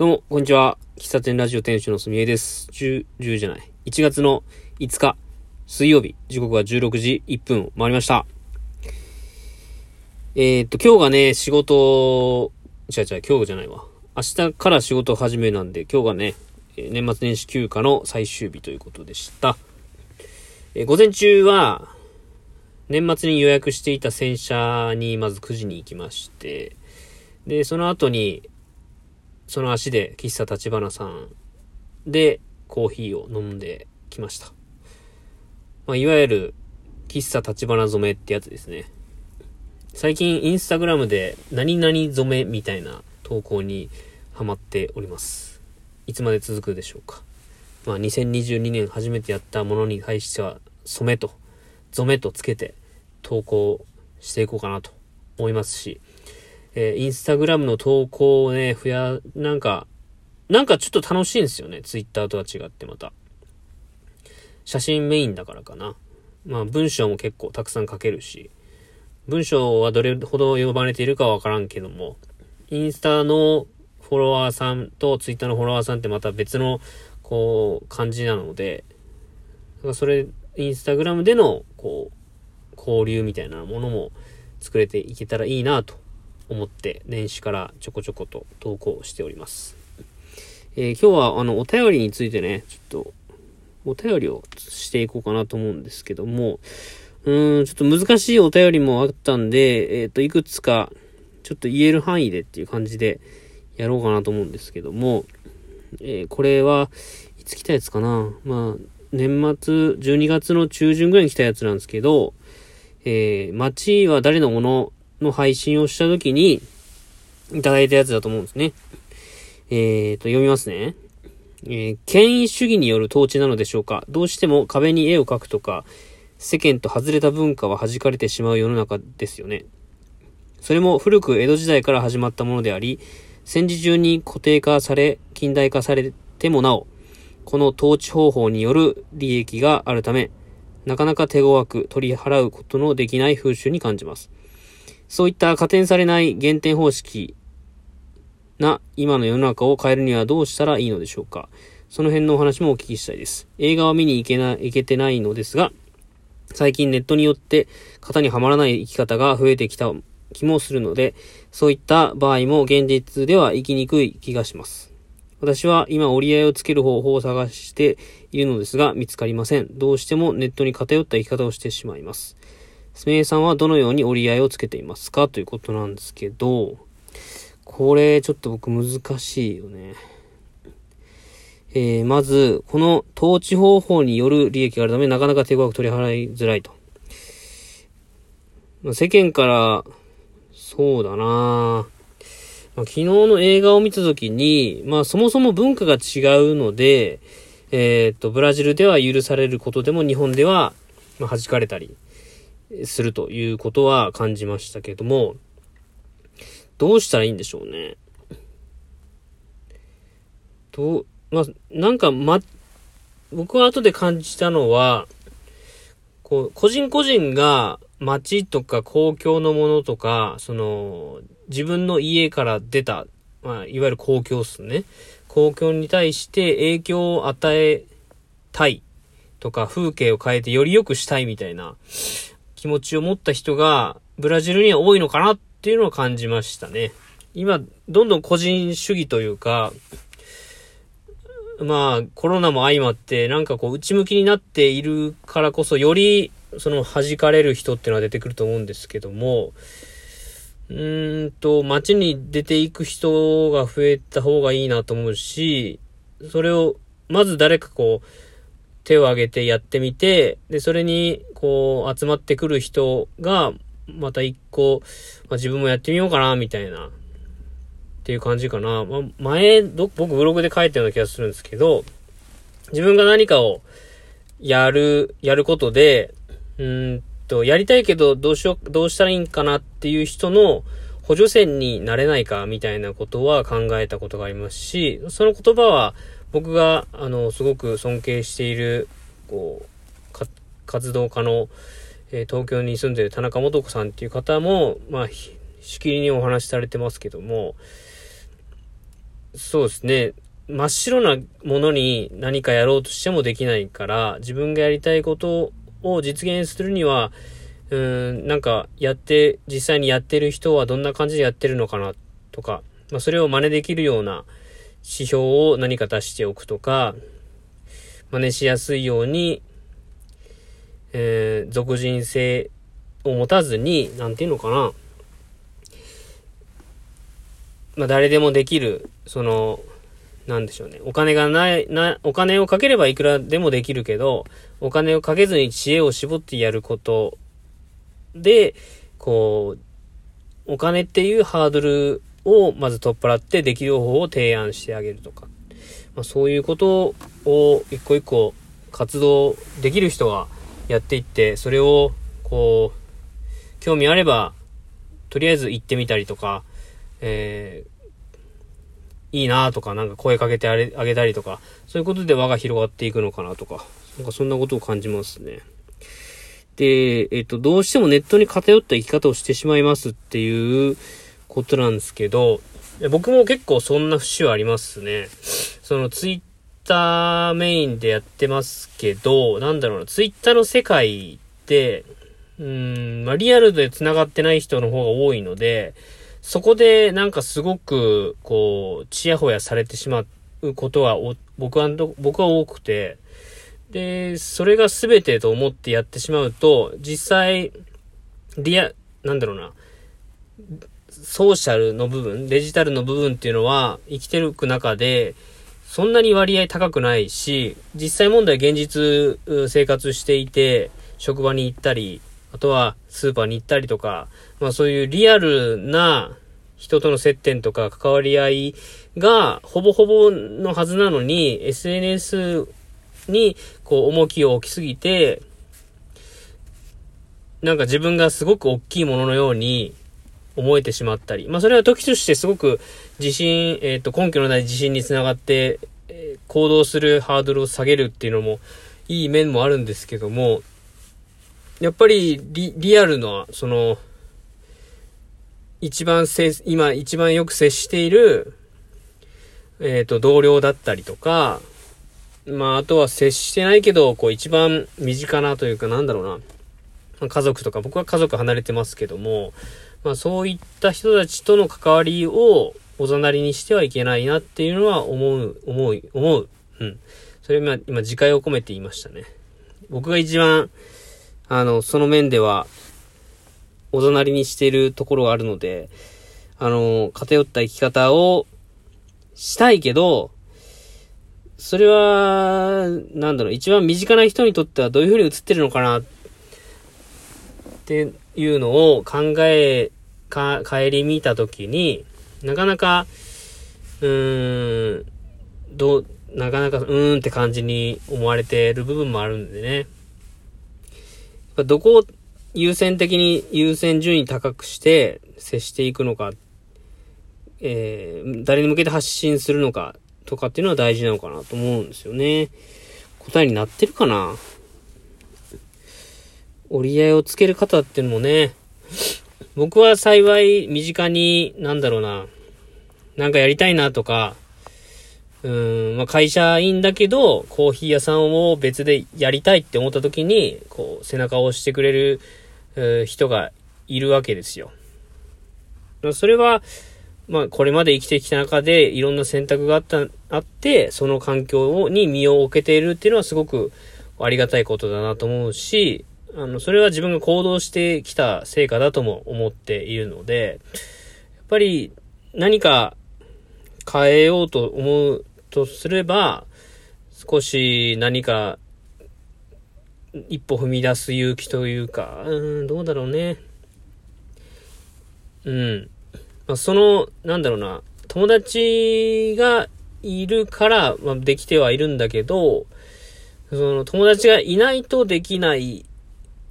どうも、こんにちは。喫茶店ラジオ店主のすみえです。10、10じゃない。1月の5日、水曜日、時刻は16時1分を回りました。えー、っと、今日がね、仕事、違う違う、今日じゃないわ。明日から仕事始めなんで、今日がね、年末年始休暇の最終日ということでした。えー午前中は、年末に予約していた洗車にまず9時に行きまして、で、その後に、その足で喫茶立花さんでコーヒーを飲んできました。まあ、いわゆる喫茶立花染めってやつですね。最近インスタグラムで何々染めみたいな投稿にハマっております。いつまで続くでしょうか。まあ、2022年初めてやったものに対しては染めと染めとつけて投稿していこうかなと思いますし、えーインスタグラムの投稿をね、増や、なんか、なんかちょっと楽しいんですよね。ツイッターとは違ってまた。写真メインだからかな。まあ文章も結構たくさん書けるし、文章はどれほど呼ばれているかわからんけども、インスタのフォロワーさんとツイッターのフォロワーさんってまた別の、こう、感じなので、だかそれ、インスタグラムでの、こう、交流みたいなものも作れていけたらいいなと思って年始からちょこちょこと投稿しております。えー今日はあのお便りについてね、ちょっとお便りをしていこうかなと思うんですけども、うん、ちょっと難しいお便りもあったんで、えっ、と、いくつかちょっと言える範囲でっていう感じでやろうかなと思うんですけども、えーこれはいつ来たやつかなまあ、年末12月の中旬ぐらいに来たやつなんですけど、えー、街は誰のものの配信をした時にいただいたやつだと思うんですね。えーと、読みますね。えー権威主義による統治なのでしょうかどうしても壁に絵を描くとか、世間と外れた文化は弾かれてしまう世の中ですよね。それも古く江戸時代から始まったものであり、戦時中に固定化され、近代化されてもなお、この統治方法による利益があるため、なかなか手強く取り払うことのできない風習に感じます。そういった加点されない減点方式な今の世の中を変えるにはどうしたらいいのでしょうかその辺のお話もお聞きしたいです。映画は見に行けな、行けてないのですが、最近ネットによって型にはまらない生き方が増えてきた気もするので、そういった場合も現実では生きにくい気がします。私は今折り合いをつける方法を探しているのですが見つかりません。どうしてもネットに偏った生き方をしてしまいます。すみれさんはどのように折り合いをつけていますか？ということなんですけど、これちょっと僕難しいよね。えー、まず、この統治方法による利益があるため、なかなか手強く取り払いづらいと。まあ世間から、そうだなまあ昨日の映画を見たときに、まあそもそも文化が違うので、えっ、と、ブラジルでは許されることでも日本では、まあ、弾かれたりするということは感じましたけども、どうしたらいいんでしょうね。どう、まあ、なんか、ま、僕は後で感じたのは、こう、個人個人が街とか公共のものとか、その、自分の家から出た、まあ、いわゆる公共っすね。公共に対して影響を与えたいとか、風景を変えてより良くしたいみたいな気持ちを持った人が、ブラジルには多いのかなっていうのを感じましたね。今、どんどん個人主義というか、まあ、コロナも相まって、なんかこう、内向きになっているからこそ、より、その、弾かれる人っていうのは出てくると思うんですけども、うーんと、街に出ていく人が増えた方がいいなと思うし、それを、まず誰かこう、手を挙げてやってみて、で、それに、こう、集まってくる人が、また一個、まあ、自分もやってみようかな、みたいな、っていう感じかな。まあ、前、ど、僕ブログで書いたような気がするんですけど、自分が何かをやる、やることで、うんと、やりたいけどどうしよう、どうしたらいいんかなっていう人の補助線になれないかみたいなことは考えたことがありますし、その言葉は僕が、あの、すごく尊敬している、こう、活動家の、えー東京に住んでる田中素子さんっていう方も、まあ、しきりにお話しされてますけども、そうですね。真っ白なものに何かやろうとしてもできないから、自分がやりたいことを実現するには、うーん、なんかやって、実際にやってる人はどんな感じでやってるのかなとか、まあそれを真似できるような指標を何か出しておくとか、真似しやすいように、えー、俗人性を持たずに、なんていうのかな。まあ誰でもできる、その、なんでしょうね。お金がない、な、お金をかければいくらでもできるけど、お金をかけずに知恵を絞ってやることで、こう、お金っていうハードルをまず取っ払ってできる方法を提案してあげるとか。まあ、そういうことを一個一個活動できる人がやっていって、それをこう、興味あれば、とりあえず行ってみたりとか、えー、いいなとか、なんか声かけてあげたりとか、そういうことで輪が広がっていくのかなとか、なんかそんなことを感じますね。で、えっ、と、どうしてもネットに偏った生き方をしてしまいますっていうことなんですけど、僕も結構そんな節はありますね。そのツイッターメインでやってますけど、なんだろうな、ツイッターの世界って、うん、まあ、リアルで繋がってない人の方が多いので、そこでなんかすごく、こう、ちやほやされてしまうことは、僕は、僕は多くて、で、それが全てと思ってやってしまうと、実際、リア、なんだろうな、ソーシャルの部分、デジタルの部分っていうのは、生きてる中で、そんなに割合高くないし、実際問題現実生活していて、職場に行ったり、あとはスーパーに行ったりとか、まあそういうリアルな人との接点とか関わり合いがほぼほぼのはずなのに、SNS にこう重きを置きすぎて、なんか自分がすごく大きいもののように思えてしまったり、まあそれは時としてすごく自信、えっ、ー、と根拠のない自信につながって、えー、行動するハードルを下げるっていうのもいい面もあるんですけども、やっぱりリリアルな、その、一番せ、今一番よく接している、えっ、ー、と、同僚だったりとか、まあ、あとは接してないけど、こう一番身近なというか、なんだろうな。家族とか、僕は家族離れてますけども、まあそういった人たちとの関わりをおざなりにしてはいけないなっていうのは思う、思う、思う。うん。それ今、今、自戒を込めて言いましたね。僕が一番、あの、その面では、おざなりにしているところがあるので、あの、偏った生き方をしたいけど、それは、なんだろう、一番身近な人にとってはどういう風に映ってるのかなっていうのを考え、か、帰り見たときに、なかなか、うーん、どう、なかなか、うーんって感じに思われてる部分もあるんでね。どこを優先的に優先順位高くして接していくのか、えー、誰に向けて発信するのかとかっていうのは大事なのかなと思うんですよね。答えになってるかな？折り合いをつける方っていうのもね、僕は幸い身近に、なんだろうな、なんかやりたいなとか、うん、まあ、会社員だけど、コーヒー屋さんを別でやりたいって思った時に、こう、背中を押してくれる、人がいるわけですよ。それは、まあ、これまで生きてきた中で、いろんな選択があった、あって、その環境に身を置けているっていうのはすごくありがたいことだなと思うし、あの、それは自分が行動してきた成果だとも思っているので、やっぱり何か変えようと思うとすれば、少し何か一歩踏み出す勇気というか、うん、どうだろうね。うん。まあ、その、なんだろうな、友達がいるから、まあ、できてはいるんだけど、その友達がいないとできない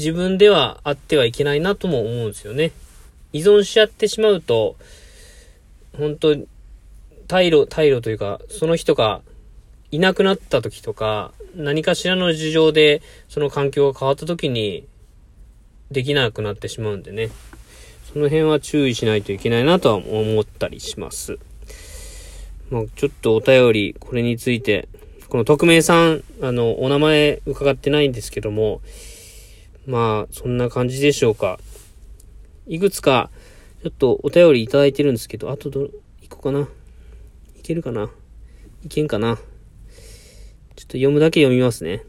自分ではあってはいけないなとも思うんですよね。依存しちゃってしまうと、本当退路、退路というか、その人がいなくなった時とか、何かしらの事情でその環境が変わった時にできなくなってしまうんでね。その辺は注意しないといけないなとは思ったりします。まあ、ちょっとお便り、これについて、この匿名さん、あの、お名前伺ってないんですけども、まあ、そんな感じでしょうか。いくつか、ちょっとお便りいただいてるんですけど、あとど、いこうかな。いけるかないけんかなちょっと読むだけ読みますね。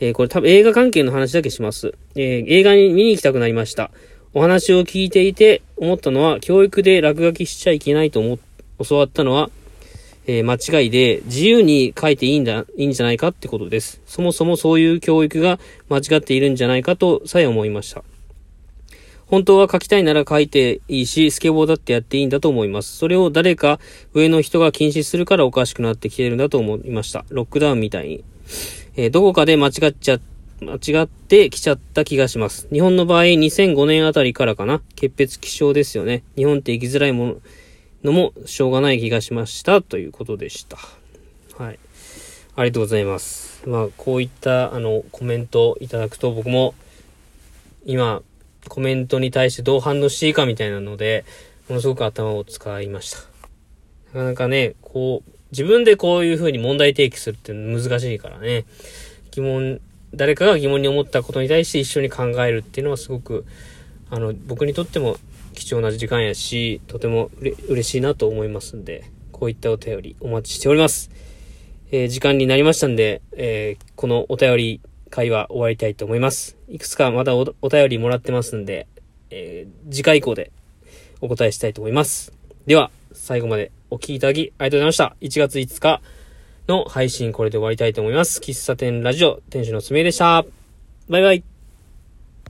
えー、これ多分映画関係の話だけします。えー、映画に見に行きたくなりました。お話を聞いていて思ったのは、教育で落書きしちゃいけないと思、教わったのは、えー、間違いで、自由に書いていいんだ、いいんじゃないかってことです。そもそもそういう教育が間違っているんじゃないかとさえ思いました。本当は書きたいなら書いていいし、スケボーだってやっていいんだと思います。それを誰か上の人が禁止するからおかしくなってきてるんだと思いました。ロックダウンみたいに。えー、どこかで間違っちゃ、間違ってきちゃった気がします。日本の場合、2005年あたりからかな。潔癖気象ですよね。日本って生きづらいもの、のもしょうがない気がしました。ということでした。はい。ありがとうございます。まあ、こういった、あの、コメントいただくと僕も、今、コメントに対してどう反応していいかみたいなので、ものすごく頭を使いました。なかなかね、こう、自分でこういう風に問題提起するって難しいからね。疑問、誰かが疑問に思ったことに対して一緒に考えるっていうのはすごく、あの、僕にとっても貴重な時間やし、とても嬉しいなと思いますんで、こういったお便りお待ちしております。えー、時間になりましたんで、えー、このお便り会は終わりたいと思います。いくつかまだお便りもらってますんで、えー、次回以降でお答えしたいと思います。では、最後までお聴きいただきありがとうございました。1月5日の配信これで終わりたいと思います。喫茶店ラジオ、店主のすめでした。バイバイ。